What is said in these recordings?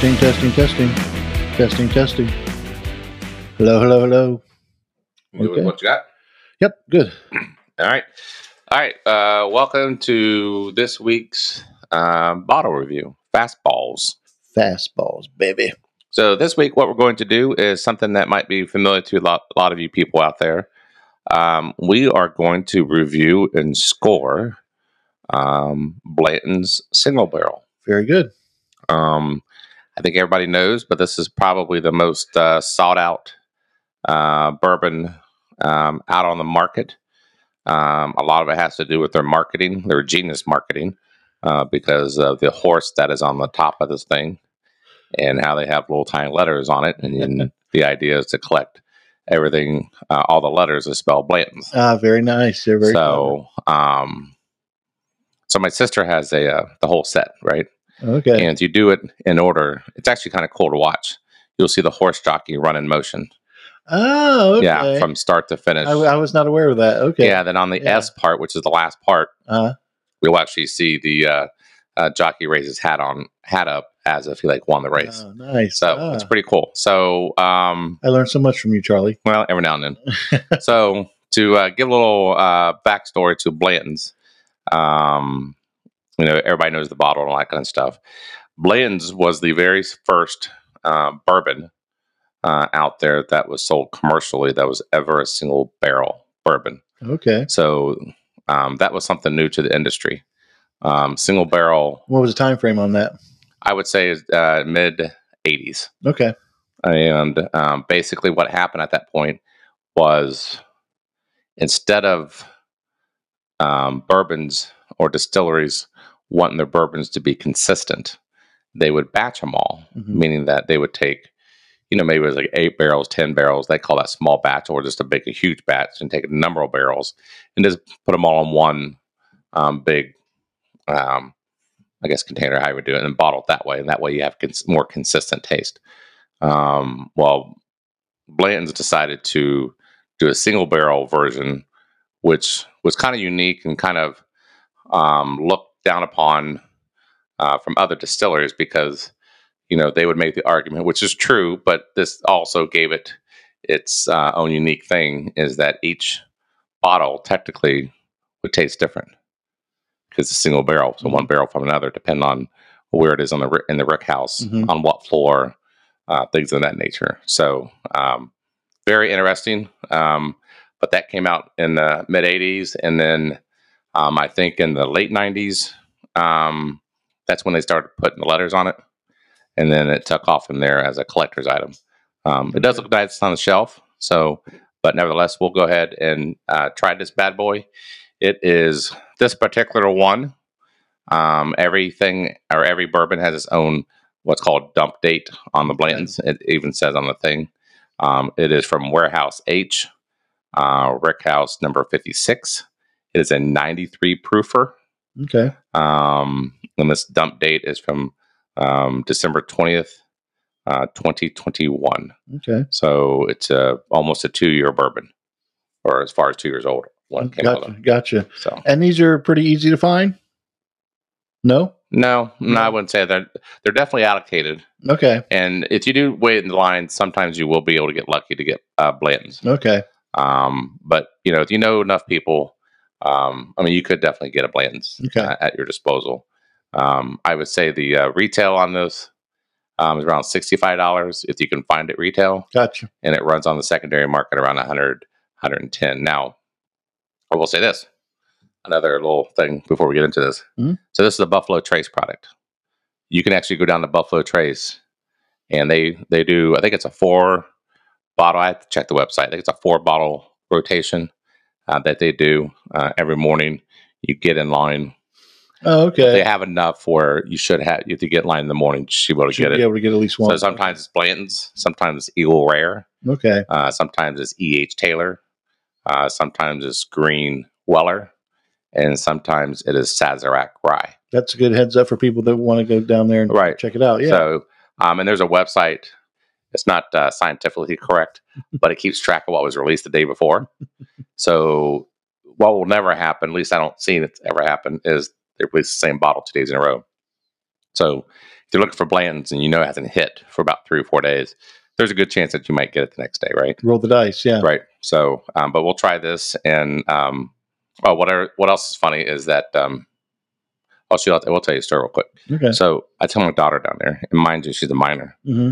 Testing, testing, testing, testing, testing. Hello, hello, hello. You- Okay. What you got? Yep, good. All right. All right. Uh, welcome to this week's um, bottle review FastBallz. FastBallz, baby. So, this week, what we're going to do is something that might be familiar to a lot, a lot of you people out there. Um, we are going to review and score um, Blanton's single barrel. Very good. Um, I think everybody knows, but this is probably the most uh, sought out uh, bourbon um, out on the market. Um, a lot of it has to do with their marketing, their genius marketing, uh, because of the horse that is on the top of this thing and how they have little tiny letters on it. And then the idea is to collect everything, uh, all the letters that spell Blanton's. Ah, very nice. Very so, um, so my sister has a uh, the whole set, right? Okay. and you do it in order. It's actually kind of cool to watch. You'll see the horse jockey run in motion. Oh, okay. Yeah, from start to finish. I, I was not aware of that. Okay. Yeah, then on the Yeah. S part, which is the last part, Uh, you'll actually see the uh, uh, jockey raise his hat on hat up as if he like won the race. oh, nice. So Ah, it's pretty cool. So um, I learned so much from you, Charlie. well, every now and then. so to uh, give a little uh, backstory to Blanton's, um, you know, everybody knows the bottle and all that kind of stuff. Blanton's was the very first uh, bourbon uh, out there that was sold commercially that was ever a single barrel bourbon. Okay. So um, that was something new to the industry. Um, single barrel, What was the time frame on that? I would say, uh, mid 80s. Okay. And um, basically, what happened at that point was instead of um, bourbons or distilleries wanting their bourbons to be consistent, they would batch them all, Mhm. meaning that they would take, you know, maybe it was like eight barrels, 10 barrels. They call that small batch, or just a big, a huge batch and take a number of barrels and just put them all in one um, big, um, I guess, container, how you would do it, and bottle it that way. And that way you have cons- more consistent taste. Um, well, Blanton's decided to do a single barrel version, which was kind of unique and kind of um, looked down upon uh, from other distilleries because you know they would make the argument, which is true, but this also gave it its uh, own unique thing: is that each bottle technically would taste different because it's a single barrel, so one barrel from another, depending on where it is on the in the rick house, Mhm. on what floor, uh, things of that nature. So um, very interesting. Um, but that came out in the mid '80s, and then um, I think in the late '90s, um, that's when they started putting the letters on it, and then it took off from there as a collector's item. Um, it does look nice on the shelf, so but nevertheless, we'll go ahead and uh, try this bad boy. It is this particular one. Um, everything or every bourbon has its own what's called dump date on the Blanton's. It even says on the thing. Um, it is from Warehouse H, uh, Rick House number 56. It is a 93 proofer. Okay. Um, and this dump date is from um, December 20th, uh, 2021. Okay. So it's uh, almost a two year bourbon, or as far as two years old came Gotcha. Gotcha. So And these are pretty easy to find? No? no, no, No. I wouldn't say that. They're definitely allocated. Okay. And if you do wait in the line, sometimes you will be able to get lucky to get uh, Blanton's. Okay. Um, but you know, if you know enough people, um, I mean, you could definitely get a Blanton's Okay. uh, at your disposal. Um, I would say the uh, retail on this um, is around sixty-five dollars if you can find it retail, Gotcha. and it runs on the secondary market around 100, 110. Now, I will say this: another little thing before we get into this. Mhm. So this is a Buffalo Trace product. You can actually go down to Buffalo Trace, and they they do. I think it's a four bottle. I have to check the website. I think it's a four bottle rotation uh, that they do uh, every morning. You get in line. Oh, okay. They have enough where you should have you have to get in line in the morning to be able to Should get be it. able to get at least one. So sometimes it's Blanton's, sometimes it's Eagle Rare, Okay. uh, sometimes it's E. H. Taylor, uh, sometimes it's Green Weller, and sometimes it is Sazerac Rye. That's a good heads up for people that want to go down there and Right. check it out. Yeah. So, um, and there's a website. It's not uh, scientifically correct, but it keeps track of what was released the day before. so, what will never happen, at least I don't see it ever happen, is they release the same bottle two days in a row. So, if you're looking for Blanton's and you know it hasn't hit for about three or four days, there's a good chance that you might get it the next day, right? Roll the dice. Yeah. Right. So, um, but we'll try this. And um, oh, whatever. What else is funny is that um, I'll shoot. I'll, we'll tell you a story real quick. Okay. So I tell my daughter down there, and mind you, she's a minor. hmm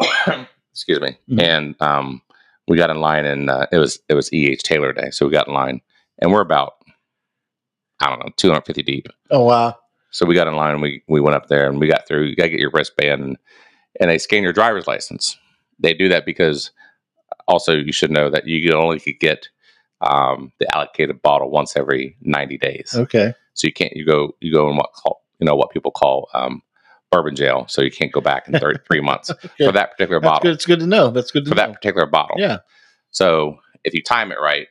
Excuse me. Mhm. And um, we got in line, and uh, it was it was E. H. Taylor Day, so we got in line, and we're about I don't know 250 deep. Oh wow. So we got in line, and we we went up there, and we got through. You got to get your wristband, and, and they scan your driver's license. They do that because also you should know that you only could get um, the allocated bottle once every 90 days. Okay. So you can't you go you go in what call you know what people call um, bourbon jail. So you can't go back in 33 months for that particular bottle. good. It's good to know. That's good to For know. that particular bottle. Yeah. So if you time it right,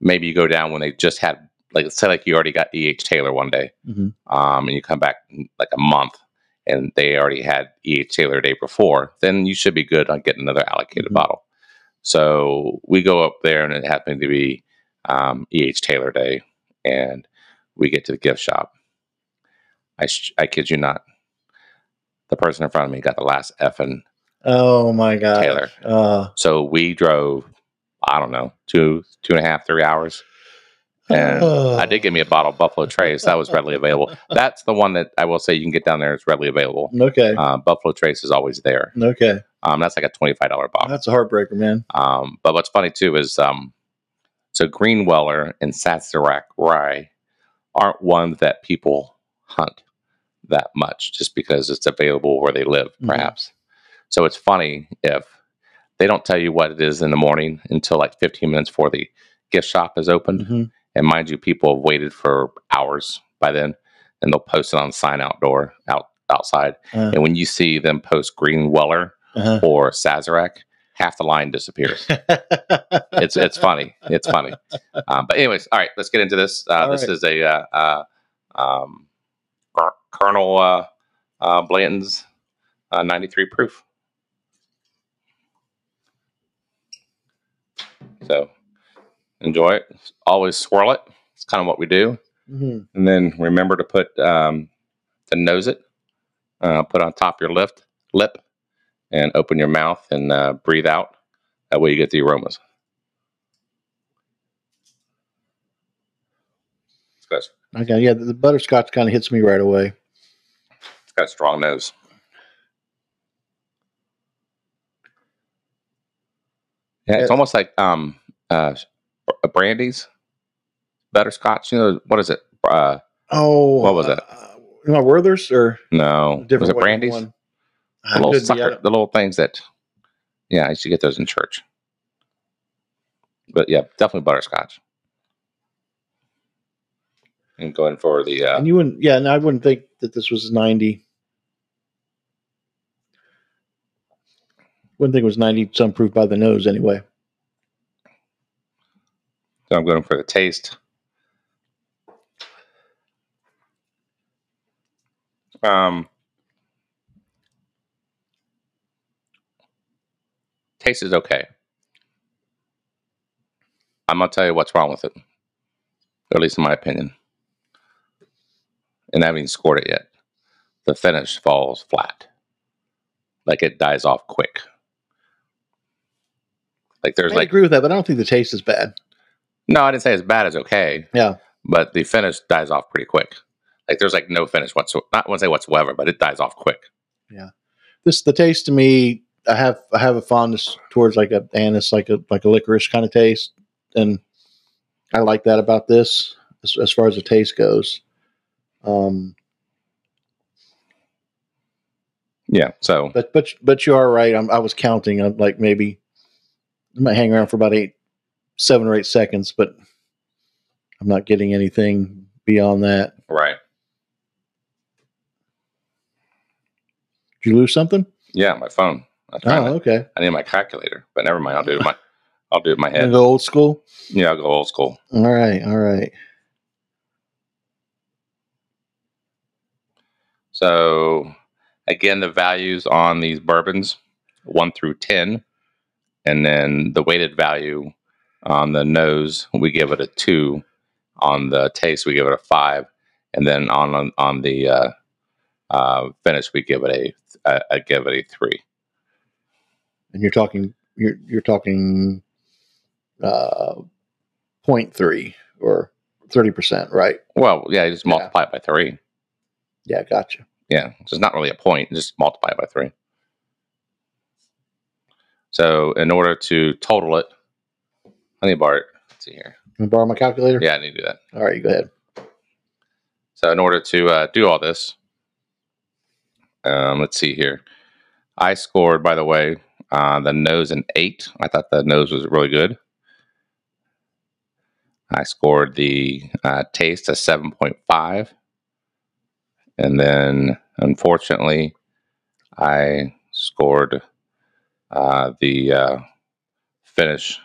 maybe you go down when they just had like say like you already got E. H. Taylor one day, Mhm. um, and you come back like a month, and they already had E. H. Taylor the day before, then you should be good on getting another allocated Mhm. bottle. So we go up there, and it happened to be um, E. H. Taylor Day, and we get to the gift shop. I sh- I kid you not, the person in front of me got the last effing Oh my god. Taylor. Uh, so we drove, I don't know, two, two and a half, three hours. And oh. I did get me a bottle of Buffalo Trace. That was readily available. That's the one that I will say you can get down there. It's readily available. Okay. Uh, Buffalo Trace is always there. Okay. Um, that's like a $25 bottle. That's a heartbreaker, man. Um, but what's funny too is um, so Greenweller and Sazerac rye aren't ones that people hunt that much just because it's available where they live, Mhm. perhaps. So it's funny if they don't tell you what it is in the morning until like 15 minutes before the gift shop is opened. Mhm. And mind you, people have waited for hours by then, and they'll post it on sign outdoor out outside. Uh, And when you see them post Greenweller uh-huh. or Sazerac, half the line disappears it's it's funny. It's funny. Um, but anyways, all right, let's get into this. Uh, this right. is a uh, uh, um, Colonel uh, uh, Blanton's uh, 93 proof. So enjoy it. Always swirl it. It's kind of what we do. Mhm. And then remember to put um, to nose it. Uh, put on top of your lip, lip, and open your mouth and uh, breathe out. That way you get the aromas. It's got, it's Okay. Yeah, the butterscotch kind of hits me right away. Got a strong nose. Yeah, it's almost like um, uh, a brandy's butterscotch. You know what is it? Uh, Oh, What was it? Uh, my Werther's or no, different was it brandy's? one? The little sucker, the little things that. Yeah, I used to get those in church. But yeah, definitely butterscotch. And going for the uh, And you wouldn't, yeah, and I wouldn't think that this was 90. Wouldn't think it was 90 some proof by the nose anyway. So I'm going for the taste. Um, taste is okay. I'm gonna tell you what's wrong with it, at least in my opinion. And I haven't scored it yet. The finish falls flat, like it dies off quick. Like there's I like agree with that, but I don't think the taste is bad. no, I didn't say as bad as okay. Yeah. But the finish dies off pretty quick. Like there's like no finish whatsoever. Not to say whatsoever, but it dies off quick. Yeah, this the taste to me, I have I have a fondness towards like a anise, like a like a licorice kind of taste, and I like that about this as, as far as the taste goes. Um, Yeah. So but but but you are right. I'm, I was counting. I'm like maybe I might hang around for about eight, seven or eight seconds, but I'm not getting anything beyond that. right. Did you lose something? Yeah, my phone. Oh, okay. I need my calculator, but never mind. I'll do it. My I'll do it in my head. go old school. Yeah, I'll go old school. All right, all right. So again, the values on these bourbons, one through ten, and then the weighted value on the nose, we give it a two. On the taste, we give it a five, and then on on, on the uh, Uh, finish, we give it a, a, a give it a three. And you're talking you're you're talking uh 0.3 or 30%, right? Well, yeah, you just Yeah. multiply it by three. Yeah, gotcha. Yeah, so it's not really a point. Just multiply it by three. So in order to total it, I honey Bart, let's see here. Can I borrow my calculator? Yeah, I need to do that. All right, go ahead. So in order to uh, do all this, um, let's see here. I scored, by the way, uh, the nose an eight. I thought the nose was really good. I scored the uh, taste a seven point five, and then unfortunately, I scored uh, the uh, finish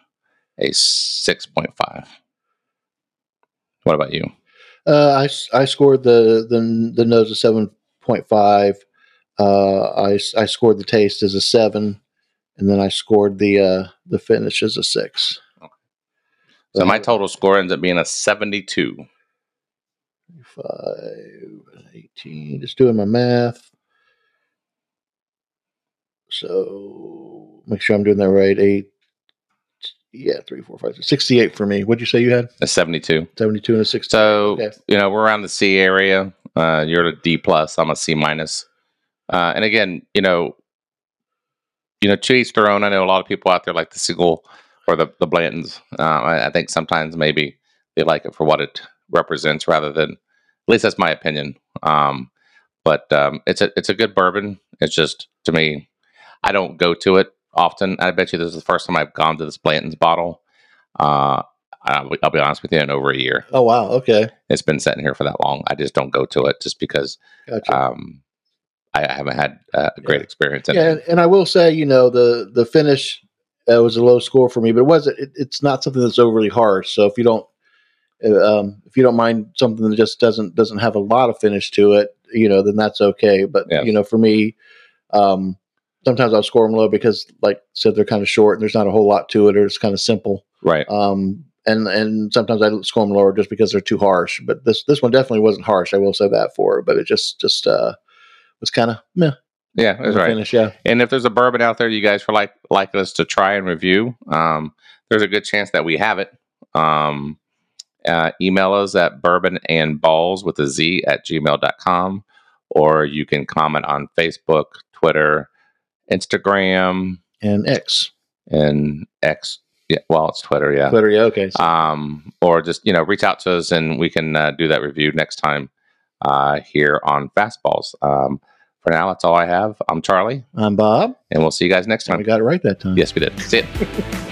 a six point five. What about you? Uh, I, I scored the the the nose a seven point five. Uh, I I scored the taste as a seven, and then I scored the uh, the finish as a six. So my total score ends up being a seventy-two. Five, 18. Just doing my math. So make sure I'm doing that right. Eight. Yeah, three, four, five, six. 68 for me. What'd you say you had? A seventy-two. 72 and a 60. So Okay. you know we're around the C area. Uh, you're at a D plus. I'm a C minus. Uh, and again, you know, you know, to each their own. I know a lot of people out there like the Seagull or the the Blanton's. Uh, I, I think sometimes maybe they like it for what it represents rather than. At least that's my opinion. Um, but um, it's a it's a good bourbon. It's just to me, I don't go to it often. I bet you this is the first time I've gone to this Blanton's bottle. Uh, I'll, I'll be honest with you, in over a year Oh, wow. Okay. it's been sitting here for that long. I just don't go to it just because Gotcha. um, I, I haven't had uh, a great Yeah. experience. In yeah, and, and I will say, you know, the the finish uh, was a low score for me, but it wasn't. It, it's not something that's overly harsh. So if you don't, um, if you don't mind something that just doesn't doesn't have a lot of finish to it, you know, then that's okay. But Yes. you know, for me, um, sometimes I'll score them low because, like I said, they're kind of short and there's not a whole lot to it, or it's kind of simple. Right. Um, and and sometimes I score them lower just because they're too harsh. But this this one definitely wasn't harsh. I will say that for it. But it just just uh, was kind of meh. Yeah, that's right. Finish, yeah. And if there's a bourbon out there you guys would like like us to try and review, um, there's a good chance that we have it. Um, uh, email us at bourbon and balls with a Z at gmail.com, or you can comment on Facebook, Twitter, Instagram, And X. and X. Yeah, well, it's Twitter, yeah. Twitter, yeah, okay. So, um, or just you know reach out to us and we can uh, do that review next time uh, here on FastBallz. Um, for now, that's all I have. I'm Charlie, I'm Bob. and we'll see you guys next time. We got it right that time. Yes, we did. See it.